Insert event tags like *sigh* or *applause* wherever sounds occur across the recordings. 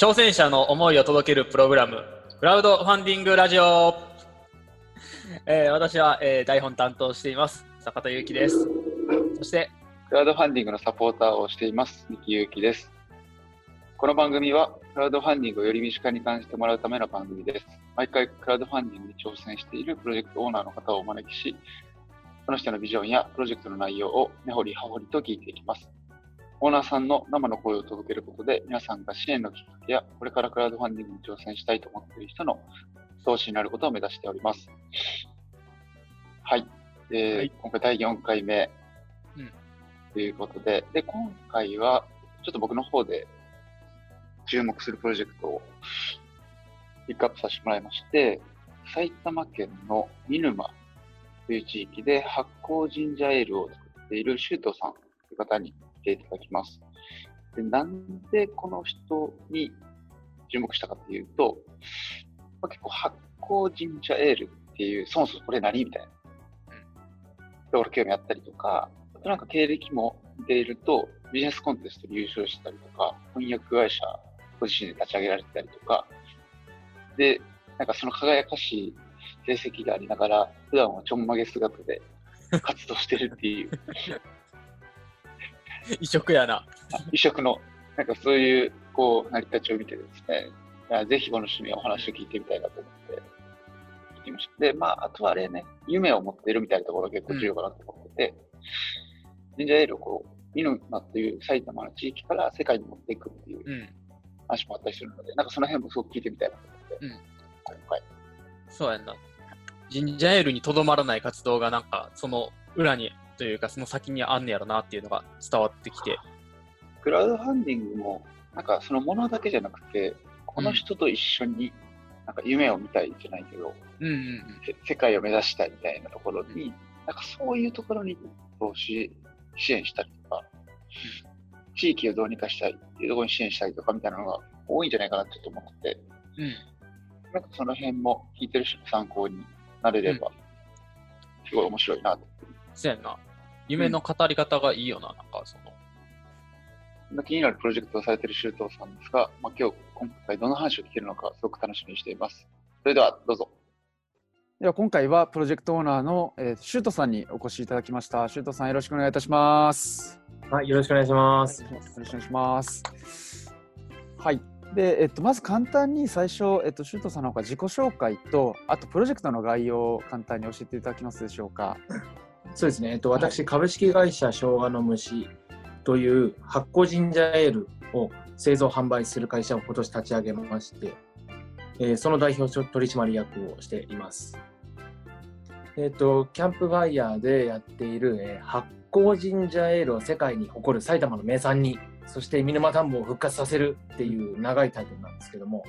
挑戦者の思いを届けるプログラム、クラウドファンディングラジオ。えー私は、えー台本担当しています、坂田裕樹です。そして、クラウドファンディングのサポーターをしています、三木ゆうきです。この番組は、クラウドファンディングをより身近に感じてもらうための番組です。毎回、クラウドファンディングに挑戦しているプロジェクトオーナーの方をお招きし、その人のビジョンやプロジェクトの内容を根掘り葉掘りと聞いていきます。オーナーさんの生の声を届けることで、皆さんが支援のきっかけや、これからクラウドファンディングに挑戦したいと思っている人の投資になることを目指しております。はい。えーはい今回第4回目うんということで、で、今回は、ちょっと僕の方で注目するプロジェクトをピックアップさせてもらいまして、埼玉県の見沼という地域で発酵ジンジャーエールを作っている周東さんという方に来ていただきます。でなんでこの人に注目したかというと、まあ、結構発酵ジンジャーエールっていう、そもそもこれ何みたいな。ところ興味あったりとか、あとなんか経歴も見ていると、ビジネスコンテストで優勝したりとか、翻訳会社ご自身で立ち上げられてたりとか、で、なんかその輝かしい成績がありながら、普段はちょんまげ姿で活動してるっていう、*laughs* 異色やな。異色の、なんかそういう、こう、成り立ちを見てですね、ぜひこの人にお話を聞いてみたいなと思って、聞きました。で、まあ、あとはあれね、夢を持っているみたいなところが結構重要かなと思ってて、ジンジャーエールをこう、見沼という埼玉の地域から世界に持っていくっていううん。話もあったりするので、なんかその辺もすごく聞いてみたいなと思って、うん今回。そうやんな。ジンジャーエールにとどまらない活動がなんか、その裏にというか、その先にあんねやろなっていうのが伝わってきて。クラウドファンディングも、なんかそのものだけじゃなくて、この人と一緒に、なんか夢を見たいじゃないけど、うんうんうん。せ世界を目指したいみたいなところに、なんかそういうところに投資、支援したりとか、地域をどうにかしたいっていうところに支援したりとかみたいなのが多いんじゃないかなってちょっと思ってて、うん。なんかその辺も聞いてる人の参考になれれば、すごい面白いなと。そうやんな。夢の語り方がいいよな、なんかその。気になるプロジェクトをされている周東さんですが、まあ、今日、今回どんな話を聞けるのかすごく楽しみにしています。それではどうぞ。では今回はプロジェクトオーナーの、えー、シュートさんにお越しいただきました。シュートさんよろしくお願いいたします。はい、よろしくお願いします。よろしくお願いします。はい。で、えっと、まず簡単に最初、えっと、シュートさんの方から自己紹介と、あとプロジェクトの概要を簡単に教えていただけますでしょうか。そうですね、えっと、私、株式会社生姜の虫という発酵ジンジャーエールを製造販売する会社を今年立ち上げまして、えーその代表取締役をしています。えっと、キャンプファイヤーでやっている、えー発酵ジンジャーエールを世界に誇る埼玉の名産に、そして見沼田んぼを復活させるっていう長いタイトルなんですけども、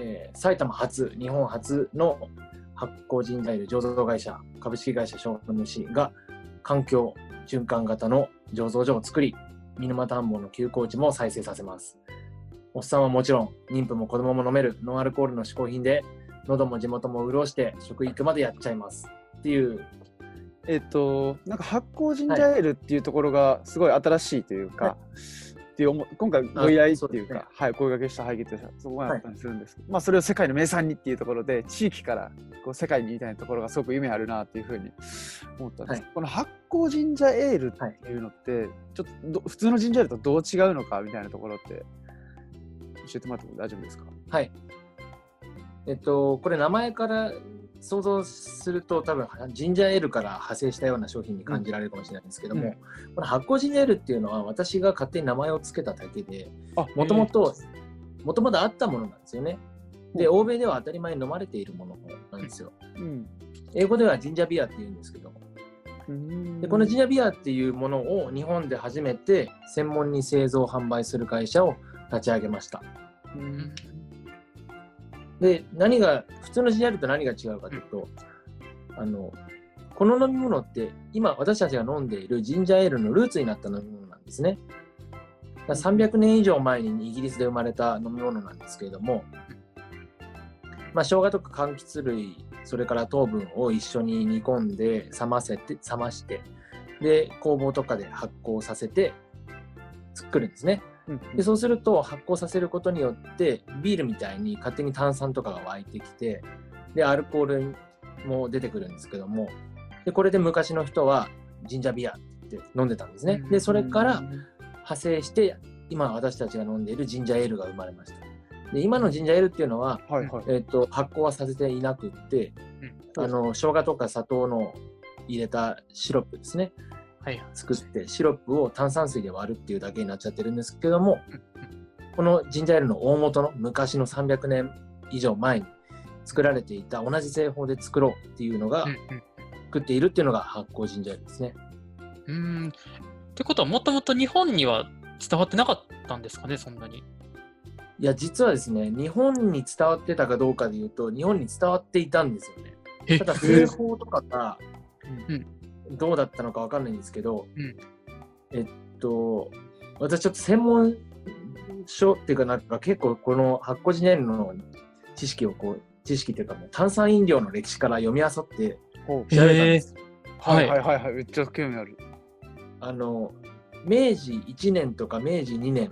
えー埼玉初、日本初の発酵ジンジャーエール醸造会社、株式会社生姜の虫が環境循環型の醸造所を作り、見沼田んぼの休耕地も再生させます。おっさんはもちろん、妊婦も子供も飲めるノンアルコールの嗜好品で、喉も地元も潤して食育までやっちゃいます。っていう、えっと、なんか発酵ジンジャーエールっていうところがすごい新しいというか、はっていう思今回ご依頼っていうか、ね。はい、声掛けした背景としてはそこがあったりするんですけど、まあそれを世界の名産にっていうところで地域からこう世界にみたいなところがすごく夢あるなっていうふうに思ったんです、はい。この発酵ジンジャーエールっていうのって、ちょっとど普通のジンジャーエールとどう違うのかみたいなところって教えてもらっても大丈夫ですか？はい。えっと、これ名前から想像すると多分ジンジャーエールから派生したような商品に感じられるかもしれないんですけども、うん。この発酵ジンジャーエールっていうのは私が勝手に名前を付けただけであもともともともとあったものなんですよね。で欧米では当たり前に飲まれているものなんですよ。うん。英語ではジンジャービアって言うんですけど。うん。でこのジンジャービアっていうものを日本で初めて専門に製造販売する会社を立ち上げました。うんで何が普通のジンジャーエールと何が違うかというと、あのこの飲み物って今私たちが飲んでいるジンジャーエールのルーツになった飲み物なんですね。だから300年以上前にイギリスで生まれた飲み物なんですけれども、まあ、生姜とか柑橘類それから糖分を一緒に煮込んで冷ませて冷ましてで工房とかで発酵させて作るんですね。うんでそうすると発酵させることによってビールみたいに勝手に炭酸とかが湧いてきてでアルコールも出てくるんですけどもでこれで昔の人はジンジャービアって飲んでたんですね。でそれから派生して今私たちが飲んでいるジンジャーエールが生まれました。で今のジンジャーエールっていうのは、はいはい。えっと発酵はさせていなくって、うんあの生姜とか砂糖の入れたシロップですね。作ってシロップを炭酸水で割るっていうだけになっちゃってるんですけどもうんこのジンジャーエールの大元の昔の300年以上前に作られていた同じ製法で作ろうっていうのがうん作っているっていうのが発酵ジンジャーエールですね。うん。うん。ってことは、もともと日本には伝わってなかったんですかね、そんなに。いや実はですね日本に伝わってたかどうかでいうと日本に伝わっていたんですよね。えただ製法とかがうんどうだったのかわかんないんですけど、うんえっと私ちょっと専門書っていうかなんか結構この発酵ジネルの知識をこう知識っていうかもう炭酸飲料の歴史から読み漁って調べたんです。はいはいはいはい。めっちゃ興味ある。あの明治1年とか明治2年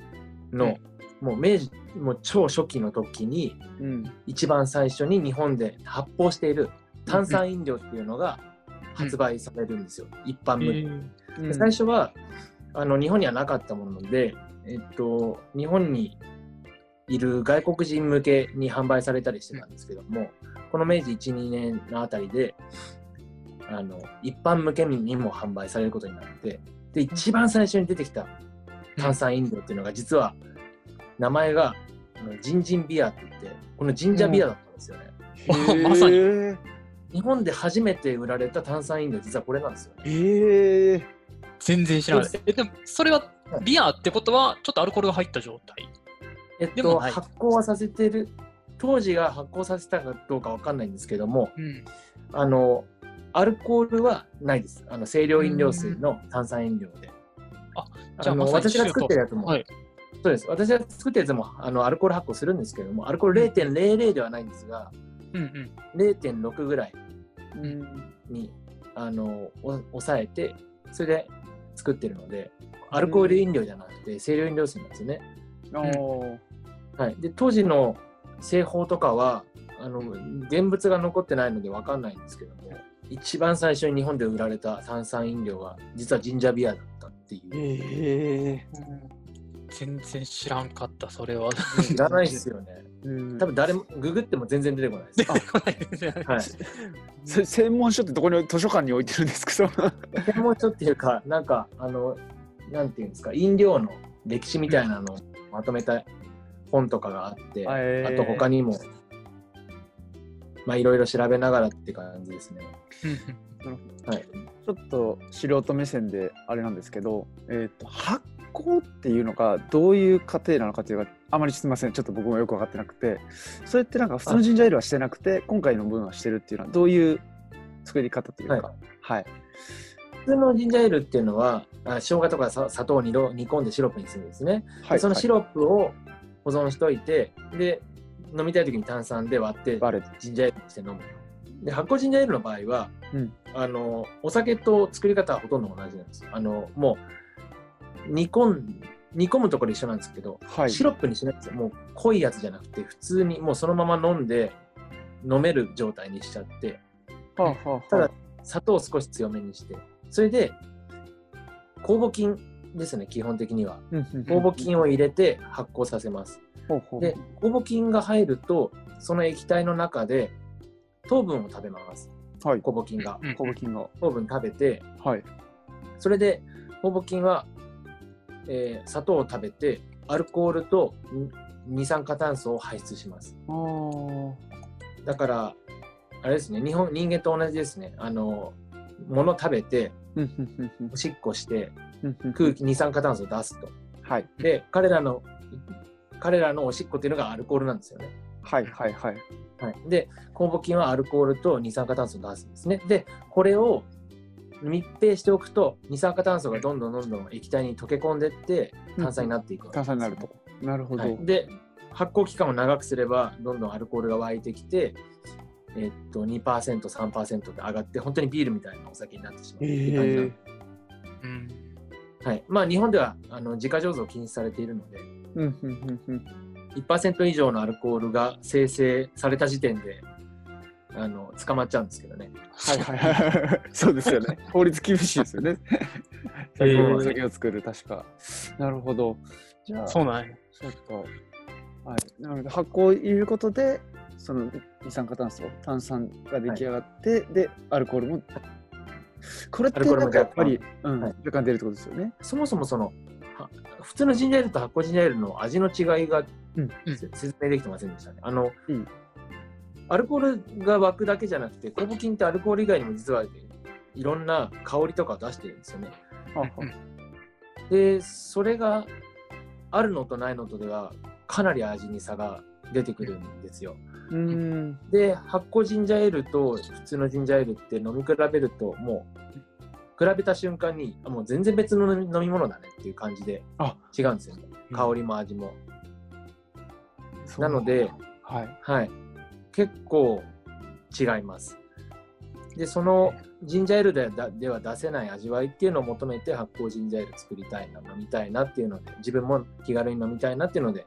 の、もう明治もう超初期の時にうん。一番最初に日本で発泡している炭酸飲料っていうのが発売されるんですよ、一般向けに。で最初はあの日本にはなかったもので、えっと、日本にいる外国人向けに販売されたりしてたんですけども、この明治1、2年のあたりであの一般向けにも販売されることになってで一番最初に出てきた炭酸飲料っていうのが実は名前があのジンジンビアって言ってこのジンジャービアだったんですよね。*laughs* まさに日本で初めて売られた炭酸飲料実はこれなんですよね。ええ。全然知らない。え、でも、それはビアってことは、ちょっとアルコールが入った状態？えっと、発酵はさせてる当時が発酵させたかどうかわかんないんですけどもうん。あのアルコールはないですあの清涼飲料水の炭酸飲料であじゃあ私が作ってるやつも、はい。そうです私が作ってるやつもあのアルコール発酵するんですけどもアルコール0.00ではないんですがうんうん。0.6ぐらい。うん。にあのお抑えてそれで作ってるのでアルコール飲料じゃなくて清涼飲料水なんですよね、はい、で当時の製法とかはあの現物が残ってないので分かんないんですけども一番最初に日本で売られた炭酸飲料が実はジンジャービアだったっていう。ええ。全然知らんかった、それは。知らないですよね。うん。多分誰もググっても全然出てこないです、*laughs* はい、*laughs* せ専門書ってどこに図書館に置いてるんですか専門書っていうかなんかあのなんていうんですか飲料の歴史みたいなのをまとめた本とかがあって、あえー。あと他にもまあいろいろ調べながらって感じですね。*laughs* はい。ちょっと素人目線であれなんですけど、えー、と発酵っていうのがどういう過程なのかというかあまりすみません。ちょっと僕もよく分かってなくて。それってなんか普通のジンジャーエールはしてなくて今回の分はしてるっていうのはどういう作り方というか。はい、普通のジンジャーエールっていうのはあ生姜とかさ砂糖を煮ろ煮込んでシロップにするんですね、ではい、そのシロップを保存しといてで飲みたい時に炭酸で割ってジンジャーエールにして飲むで発酵ジンジャーエールの場合は、うん。あのお酒と作り方はほとんど同じなんです。あのもう煮込ん煮込むところ一緒なんですけど、はい。シロップにしないんですよ。もう濃いやつじゃなくて普通にもうそのまま飲んで飲める状態にしちゃって。はあはあただはあ砂糖を少し強めにして。それで酵母菌ですね基本的には。酵母菌を入れて発酵させます。ほうほうで酵母菌が入るとその液体の中で糖分を食べます。はい。酵母菌が。うん。酵母菌が。糖分食べてはい。それで酵母菌は、えー砂糖を食べてアルコールとん二酸化炭素を排出します。だからあれですね日本人間と同じですね。あの物食べておしっこして空気二酸化炭素を出すと。はい。で彼らの彼らのおしっこっていうのがアルコールなんですよね。はいはいはい。はい、で酵母菌はアルコールと二酸化炭素を出すんですね。でこれを密閉しておくと二酸化炭素がどんどんどんどん液体に溶け込んでって炭酸になっていくわけ炭です酸になると。なるほど、はい、で発酵期間を長くすればどんどんアルコールが湧いてきて、えっと 2%3% で上がって本当にビールみたいなお酒になってしまうっていう感じなんで。うん。はい。まあ、日本ではあの自家醸造禁止されているので、うんうんうんうん。1%以上のアルコールが生成された時点であの捕まっちゃうんですけどね。はいはいはい。*laughs* そうですよね。*laughs* 法律厳しいですよね。へーお酒を作る、確か。なるほど。じゃあ、そうなんや。そうか。はい。なので、発酵を入れることで、その二酸化炭素、炭酸が出来上がって、で、アルコールも。これってなんかやっぱり、うん、はい若干出るってことですよね。そもそもそのは普通のジンジャーエールと発酵ジンジャーエールの味の違いが、うんうんせ説明できてませんでしたね。あの、うんアルコールが湧くだけじゃなくて、酵母菌ってアルコール以外にも実はいろんな香りとかを出してるんですよね。で、それがあるのとないのとではかなり味に差が出てくるんですよ。うーん。で、発酵ジンジャーエールと普通のジンジャーエールって飲み比べると、もう、比べた瞬間に、あもう全然別の飲み物だねっていう感じであ違うんですよね。うん香りも味も。そうなので、はい。はい。結構違います。で、そのジンジャーエールででは出せない味わいっていうのを求めて発酵ジンジャーエール作りたいな、飲みたいなっていうので、自分も気軽に飲みたいなっていうので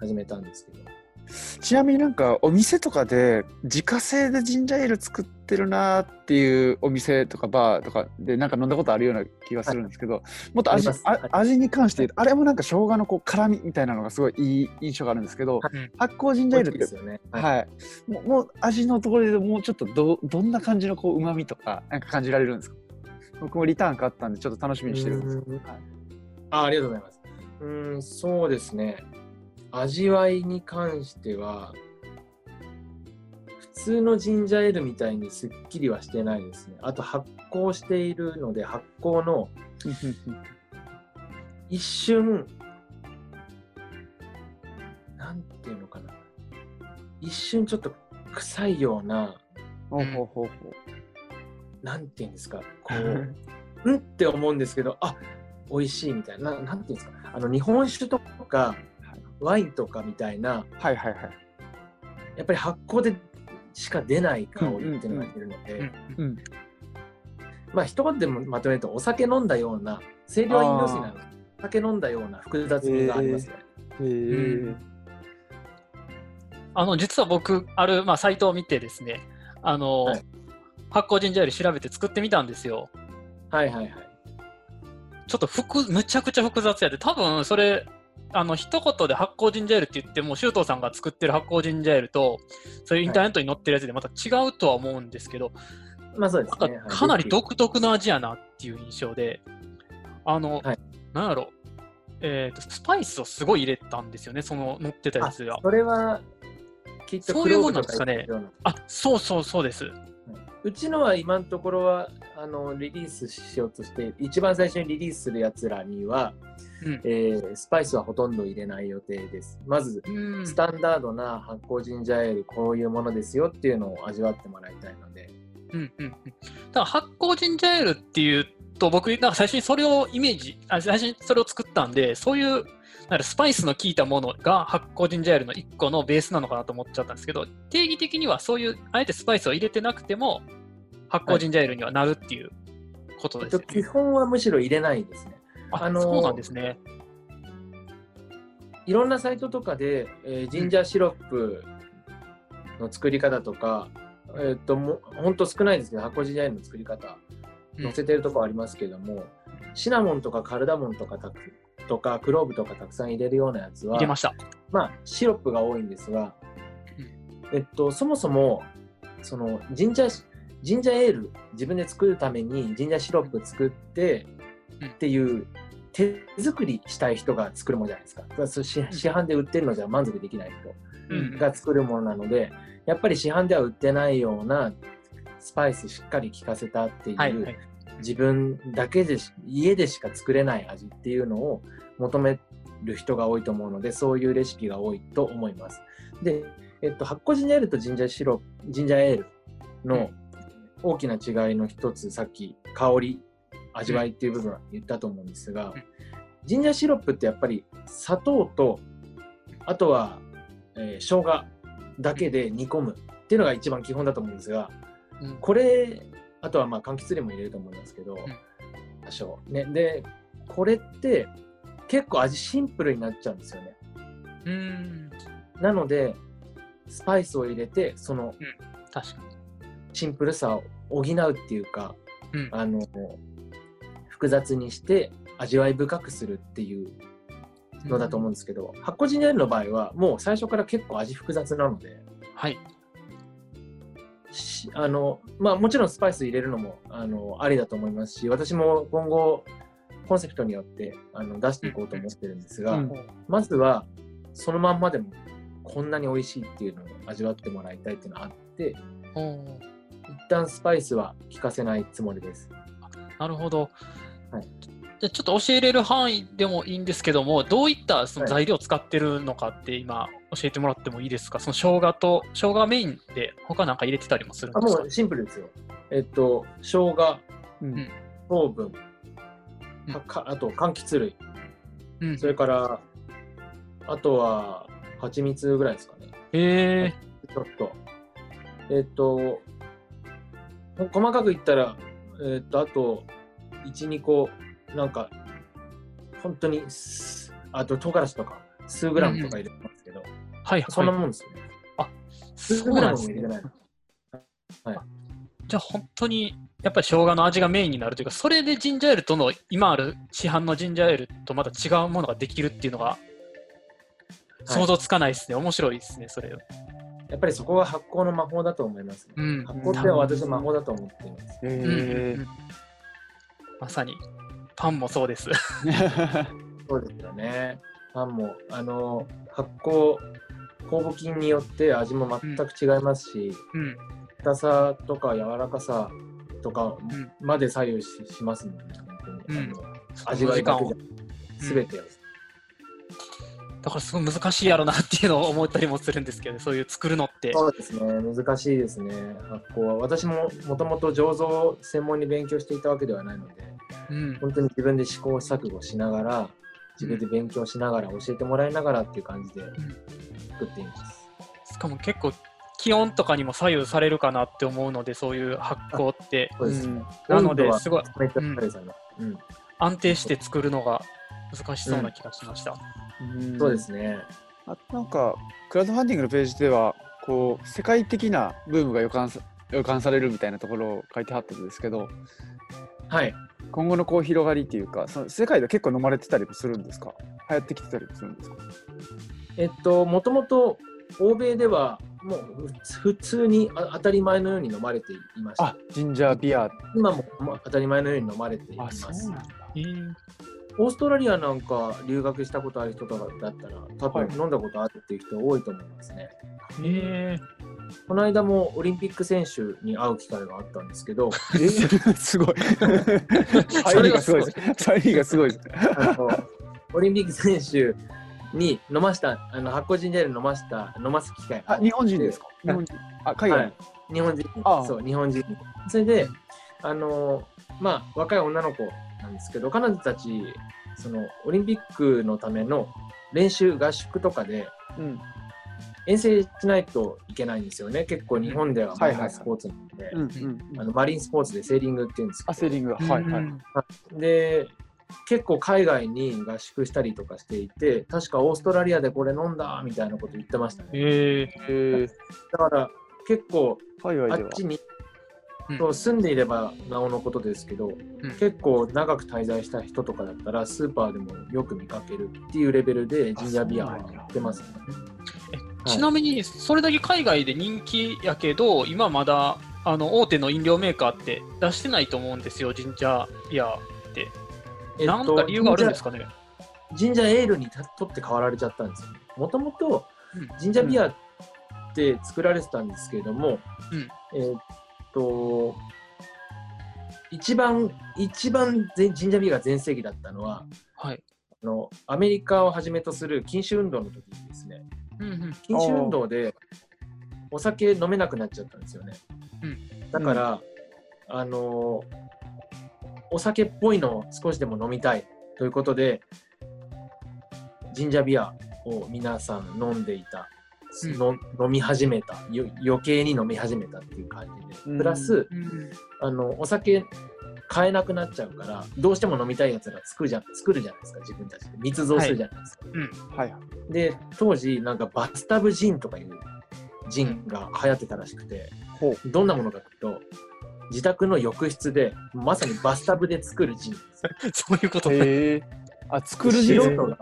始めたんですけど。ちなみになんかお店とかで自家製でジンジャーエール作ってるなーっていうお店とかバーとかでなんか飲んだことあるような気がするんですけど、もっと味味に関してあれもなんか生姜のこう辛みみたいなのがすごいいい印象があるんですけど、うん発酵ジンジャーエールって美味しいですよね。はい、もうもう味のところでもうちょっとどどんな感じのこう旨味とかなんか感じられるんですか？僕もリターンがあったんでちょっと楽しみにしてるんですけど、うん。はいあありがとうございます。うーん、そうですね。味わいに関しては、普通のジンジャーエールみたいにすっきりはしてないですね。あと発酵しているので、発酵の一瞬、なんていうのかな。一瞬ちょっと臭いような、ほうほうほうほなんていうんですか、こうう、うんって思うんですけど、あ美味しいみたいな、ななんていうんですか、あの日本酒とかワインとかみたいな、はいはいはい。やっぱり発酵でしか出ない香りっていうのが出るので、うんまあ一言でもまとめると、お酒飲んだような、清涼飲料水なの。で、お酒飲んだような複雑味がありますね。へえあの、実は僕、ある、まあ、サイトを見てですね、あの、はい。発酵ジンジャーエール調べて作ってみたんですよ。はいはいはい。ちょっと複むちゃくちゃ複雑やで、多分それ、あの一言で発酵ジンジャーエールって言っても、周東さんが作ってる発酵ジンジャーエールと、そういうインターネットに載ってるやつでまた違うとは思うんですけど、まあそうです。かかなりど独特な味やなっていう印象で、あの、はいなんやろ、えーと、スパイスをすごい入れたんですよね、その載ってたやつが。それは、きっとそういうもんなんですかねあ、そうそうそうです。うちのは今のところはあのリリースしようとして、一番最初にリリースするやつらには、うんえースパイスはほとんど入れない予定です。まず、うんスタンダードな発酵ジンジャーエール、こういうものですよっていうのを味わってもらいたいので、うんうんうん。だ発酵ジンジャーエールっていうと、僕、なんか最初にそれをイメージ、あ最初にそれを作ったんで、そういうなんかスパイスの効いたものが発酵ジンジャーエールの1個のベースなのかなと思っちゃったんですけど、定義的にはそういう、あえてスパイスを入れてなくても、発酵ジンジャーエールにはなるっていうことえっですよね。と基本はむしろ入れないですね。あ、あのーそうなんですね。いろんなサイトとかで、えージンジャーシロップの作り方とか、えっとも本当少ないですけど、発酵ジンジャーエールの作り方、うん載せてるとこありますけども、シナモンとかカルダモンとかたくとかクローブとかたくさん入れるようなやつは入れました。まあシロップが多いんですが、えっとそもそもそのジンジャージンジャーエール自分で作るためにジンジャーシロップ作ってうんっていう手作りしたい人が作るものじゃないですか。市市販で売ってるのじゃ満足できない人。うんが作るものなので、やっぱり市販では売ってないようなスパイスしっかり効かせたっていう、はいはい。自分だけでし家でしか作れない味っていうのを求める人が多いと思うのでそういうレシピが多いと思います。で、えっと、発酵ジンジャーエールとジンジャーシロジンジャーエールの大きな違いの一つさっき香り味わいっていう部分は言ったと思うんですが、うんジンジャーシロップってやっぱり砂糖とあとは、えー生姜だけで煮込むっていうのが一番基本だと思うんですがうんこれあとはまあ柑橘類も入れると思いますけど、多少ねでこれって結構味シンプルになっちゃうんですよね。うん。なので、スパイスを入れて、その確かシンプルさを補うっていうか、に。うん。あの、複雑にして味わい深くするっていうのだと思うんですけど、発酵ジンジャーエールの場合は、もう最初から結構味複雑なので、はい。しあのまあ、もちろんスパイス入れるのもあのありだと思いますし私も今後コンセプトによってあの出していこうと思ってるんですが、うんまずはそのまんまでもこんなに美味しいっていうのを味わってもらいたいっていうのがあっておー一旦スパイスは効かせないつもりです。なるほど。はいじゃあちょっと教えれる範囲でもいいんですけども、どういったそのはい材料を使ってるのかって今教えてもらってもいいですか？その生姜と、生姜メインで他なんか入れてたりもするんですか？あもうシンプルですよ。えっと生姜、うん。糖分うん。あと柑橘類。うん。それからあとは蜂蜜ぐらいですかね。えちょっと。えっと、ほ細かく言ったら、えっと、あと、1、2個、なんか、本当にす、あと、唐辛子とか、数グラムとか入れてます。けど、ー、はいそんなはい。もんですよね。そ数グラうなんですねムも入れてない。じゃあ本当にやっぱり生姜の味がメインになるというか、それでジンジャーエールとの今ある市販のジンジャーエールとまた違うものができるっていうのが想像つかないですね。面白いですね、それ。やっぱりそこが発酵の魔法だと思います、ね。うん。発酵って私は魔法だと思っています。うんうんへうんまさにパンもそうです。え。*laughs* そうですよね。パンも、あの、発酵、酵母菌によって味も全く違いますし、うん。硬さとか柔らかさとかうんまで左右ししますもんね、本当に。うん味わいだけじゃうんすべてを。だからすごい難しいやろなっていうのを思ったりもするんですけど、そういう作るのって。そうですね、難しいですね、発酵は。私ももともと醸造を専門に勉強していたわけではないので、うん。本当に自分で試行錯誤しながら、自分で勉強しながら、教えてもらいながらっていう感じで作っています。しかも結構気温とかにも左右されるかなって思うので、そういう発酵って。そうんなのですごい。うん安定して作るのが難しそうな気がしました。うんそうですね。あとなんかクラウドファンディングのページではこう世界的なブームが予感さ予感されるみたいなところを書いてはったんですけどはい。今後のこう広がりっていうかその世界で結構飲まれてたりもするんですか？流行ってきてたりもするんですか？えっと、もともと欧米ではもう普通にあ当たり前のように飲まれていました。あ。ジンジャービア。今もまあ当たり前のように飲まれていまあそうす。なんだ。え。ーオーストラリアなんか留学したことある人とかだったら、多分はい。飲んだことあるっていう人多いと思いますね。え。ーこの間もオリンピック選手に会う機会があったんですけど、えすごい。*laughs* *laughs* 入りがすごい。です入りがすごい。ですオリンピック選手に飲ました、あの発酵ジンジャーエール飲ました、飲ます機会。があ日本人ですか？日本人。あ海外はい、日本人。そう日本人。それであのまあ若い女の子なんですけど彼女たちそのオリンピックのための練習合宿とかでうん。遠征しないといけないんですよね。結構日本ではマイナースポーツなので、マリンスポーツでセーリングっていうんですけあセーリング。はいはい。で結構海外に合宿したりとかしていて確かオーストラリアでこれ飲んだみたいなこと言ってましたね。えー。えーだから結構あっちにうん。そう住んでいればなおのことですけど、結構長く滞在した人とかだったらスーパーでもよく見かけるっていうレベルでジンジャービアは売ってますね。ちなみに、それだけ海外で人気やけど、今まだあの大手の飲料メーカーって出してないと思うんですよ、ジンジャービアって。えっとなんか理由があるんですかね？ジンジャーエールにた取って代わられちゃったんですよね。もともとうんジンジャービアって作られてたんですけれども、うんえーっと一番一番ぜジンジャービアが全盛期だったのははい。あのアメリカをはじめとする禁酒運動の時にですねうんうん禁酒運動でお酒飲めなくなっちゃったんですよね。うんだから、あのお酒っぽいのを少しでも飲みたいということで、ジンジャービアを皆さん飲んでいた、うん。の飲み始めたよ、余計に飲み始めたっていう感じで、うん。プラス、うん。あのお酒買えなくなっちゃうからどうしても飲みたいやつら作るじゃ作るじゃないですか自分たちで。密造するじゃないですか、はい。はい。で当時なんかバスタブジンとかいうジンが流行ってたらしくて、ほどんなものかというと自宅の浴室でまさにバスタブで作るジンですそういうことう。ね。あ、作る素時人が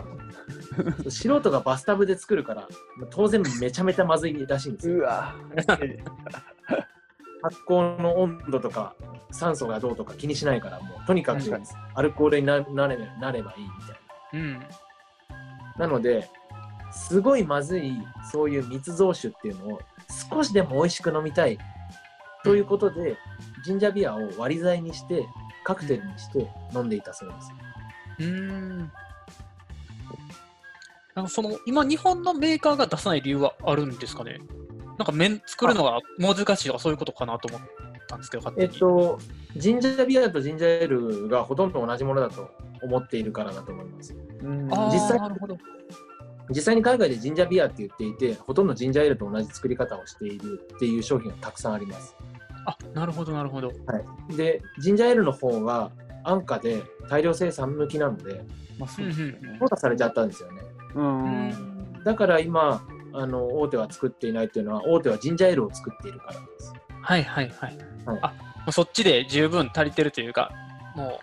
素人がバスタブで作るから当然めちゃめちゃまずいらしいんですようわ。発酵の温度とか酸素がどうとか気にしないからもうとにかくアルコールにななれなればいいみたいうん。ななのですごいまずいそういう密造酒っていうのを少しでも美味しく飲みたいということで、ジンジャービアを割り剤にしてカクテルにして飲んでいたそうですうーん。なんかその今、日本のメーカーが出さない理由はあるんですかね？なんか麺作るのが難しいとかそういうことかなと思ったんですけど、えっに。とジンジャービアとジンジャーエールがほとんど同じものだと思っているからだと思います実際なるほど。実際に海外でジンジャービアって言っていて、ほとんどジンジャーエールと同じ作り方をしているっていう商品がたくさんあります。あ、なるほど、なるほど。で、ジンジャーエールの方が安価で大量生産向きなので、まあそうですよね淘汰されちゃったんですよね。うんだから今、あの大手は作っていないっていうのは、大手はジンジャーエールを作っているからです。はいはいはい。はいあ、もうそっちで十分足りてるというか、も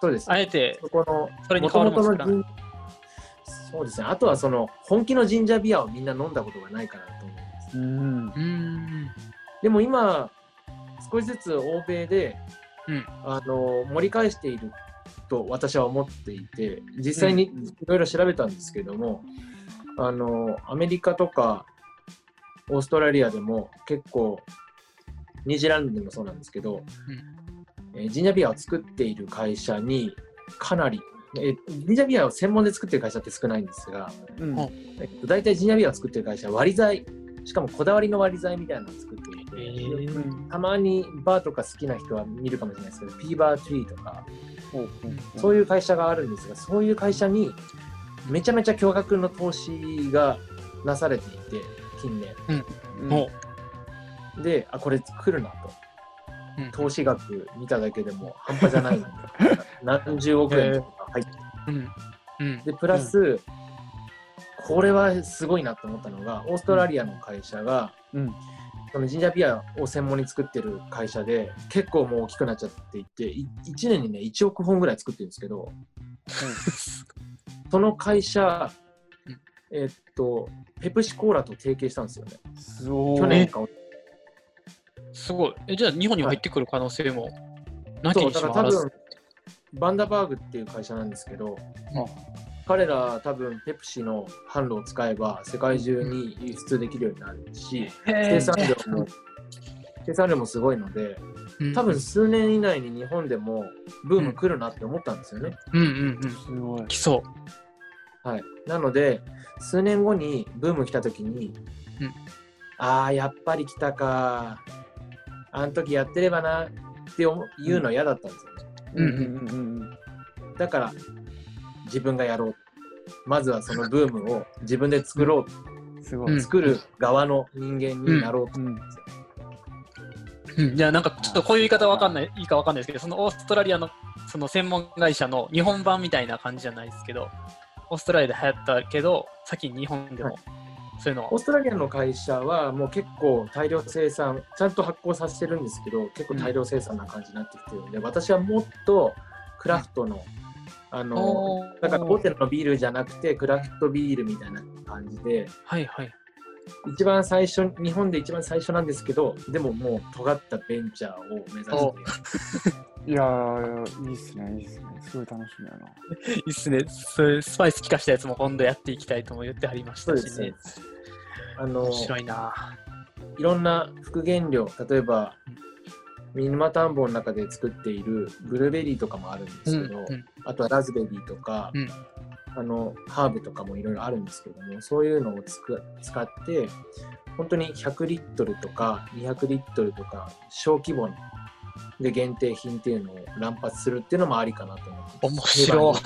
そうですう、。あえて、そこの、それに変わるものそうですね。あとはその、本気のジンジャービアをみんな飲んだことがないからだと思います。うんうーん。でも今、少しずつ欧米で、うんあの盛り返していると私は思っていて、実際にいろいろ調べたんですけども、あのアメリカとかオーストラリアでも結構、ニュージーランドでもそうなんですけど、えージンジャービアを作っている会社にかなり、えージンジャービアを専門で作ってる会社って少ないんですが、うん。あ。えっと、大体ジンジャービアを作ってる会社は割り剤、しかもこだわりの割り剤みたいなのを作っていて、えー。うんたまにバーとか好きな人は見るかもしれないですけど、ピーバートリーとか、そういう会社があるんですが、そういう会社にめちゃめちゃ巨額の投資がなされていて、近年。うん。もで、あ、これ来るなと。投資額見ただけでも半端じゃないの *laughs* 何十億円とか入ってうん。うん。で、プラス、これはすごいなと思ったのが、オーストラリアの会社が、うんそのジンジャービアを専門に作ってる会社で、結構もう大きくなっちゃっていて、い1年にね、1億本ぐらい作ってるんですけど、*laughs* その会社うん、えっと、ペプシコーラと提携したんですよね。すごい去年か。すごい。え、じゃあ日本にも入ってくる可能性も、なきにしもあらず分。、バンダバーグっていう会社なんですけど、あ彼ら多分ペプシの販路を使えば世界中に輸出できるようになるし、生産量も、生産量もすごいので、うん多分数年以内に日本でもブーム来るなって思ったんですよね。うんうんうん。すごい来そう。はい。なので、数年後にブーム来た時に、うんああ、やっぱり来たか。あの時やってればなって思う言うのは嫌だったんですよね。うんうんうんうん。だから、自分がやろう。まずはそのブームを自分で作ろう。すごい。うん作る側の人間になろうと。うん。うん、いや、なんかちょっとこういう言い方わかんない、いいかわかんないですけど、そのオーストラリアのその専門会社の日本版みたいな感じじゃないですけど、オーストラリアで流行ったけど、先に日本でも。はそういうのオーストラリアの会社はもう結構大量生産、ちゃんと発酵させてるんですけど、結構大量生産な感じになってきてるので、私はもっとクラフトの、あの、おーだから大手のビールじゃなくてクラフトビールみたいな感じで、はいはい。一番最初、日本で一番最初なんですけど、でももう尖ったベンチャーを目指して。おいやーいいっすねいいっすねすごい楽しみやないいっすね。そういうスパイス効かしたやつも今度やっていきたいとも言ってはりましたしね。あの面白いな。いろんな副原料、例えば、ミニマ田んぼの中で作っているブルーベリーとかもあるんですけど、うんあとはラズベリーとか、うんあのハーブとかもいろいろあるんですけども、そういうのをつく使って、本当に100リットルとか200リットルとか小規模で限定品っていうのを乱発するっていうのもありかなと思って面白い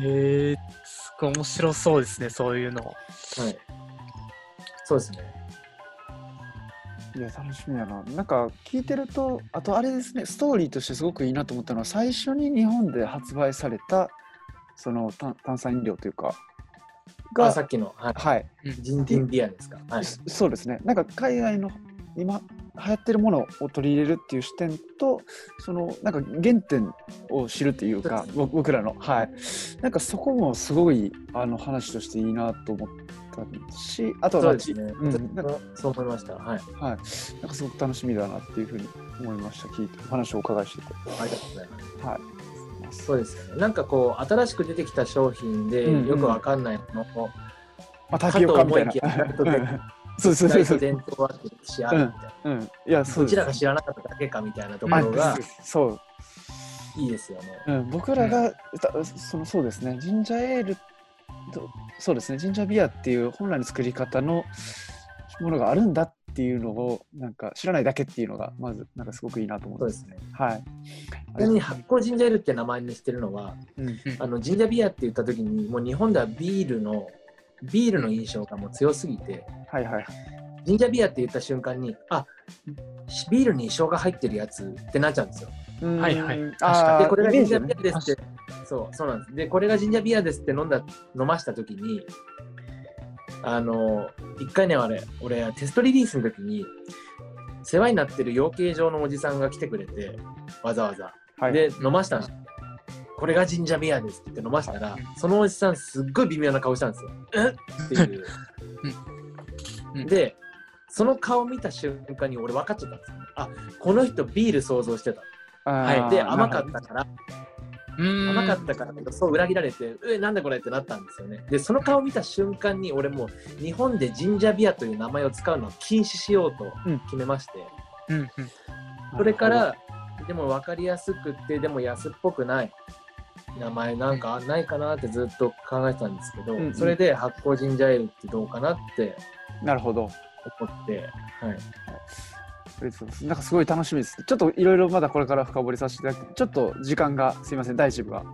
えすごい面白そうですね、そういうの。はい。そうですね。いや、楽しみやな。なんか聞いてると、あとあれですね、ストーリーとしてすごくいいなと思ったのは、最初に日本で発売された、その炭炭酸飲料というか、あが、さっきの、はい、はい、ジンティンビアですか？はい。そそうですね。なんか海外の今流行ってるものを取り入れるっていう視点と、そのなんか原点を知るっていうか、僕らの、はい。なんかそこもすごいあの話としていいなと思ったし、あとはそうですね。うん、なんかそう思いました。はい。はい、なんかすごく楽しみだなっていうふうに思いました。聞いてお話をお伺いしてて、ありがとうございます。はい。そうですよね。なんかこう、新しく出てきた商品で、うんうんよくわかんないものを、まあ、タピオカみたいなそうそうそうそう。伝統あって歴史あるみたいな。うん、いや、そうです。うちらが知らなかっただけかみたいなとこあろがそう、いいですよね。うん、僕らが、たそのそうですね、ジンジャーエールと、そうですね、ジンジャービアっていう本来の作り方のものがあるんだっていうのを、なんか知らないだけっていうのが、まず、なんかすごくいいなと思ってそうですね。はい。ちなみに発酵ジンジャーエールって名前にしてるのは、うん、あのジンジャービアって言った時に、もう日本ではビールのビールの印象がもう強すぎて、はいはい。ジンジャービアって言った瞬間に、あビールに生姜入ってるやつってなっちゃうんですよ。うんはいはいで、これがジンジャービアですって、そう、そうなんです。で、これがジンジャービアですって飲んだ、飲ましたときに、あの、一回ね、あれ、俺、テストリリースの時に、世話になってる養鶏場のおじさんが来てくれて、わざわざ。はい、で、飲ましたの。これがジンジャービアですって言って飲ましたら、そのおじさん、すっごい微妙な顔したんですよ。え？っていう。うん。で、その顔見た瞬間に俺分かっちゃったんですよ。あ、この人ビール想像してた。はい、で、甘かったから、甘かったから、そう裏切られて、え、なんだこれってなったんですよね。で、その顔見た瞬間に、俺もう日本でジンジャービアという名前を使うのを禁止しようとうん。決めまして、うん。うん。ほどそれから、でも分かりやすくって、でも安っぽくない名前なんかないかなってずっと考えてたんですけど、うんうんそれで発酵ジンジャーエールってどうかなってなるほど。思って、はい。ありがとうございますなんかすごい楽しみです。ちょっといろいろまだこれから深掘りさせていただき、ちょっと時間がすいません、第一部が。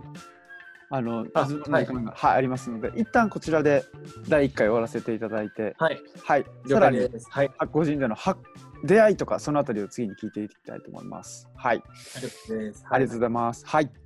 あの、あ時間が、はい、ありますので、一旦こちらで第1回終わらせていただいて、はい、はい、了さらに。はい、発酵神社の発出会いとか、そのあたりを次に聞いていきたいと思います。はい、ありがとうございます。ありがとうございます。はい。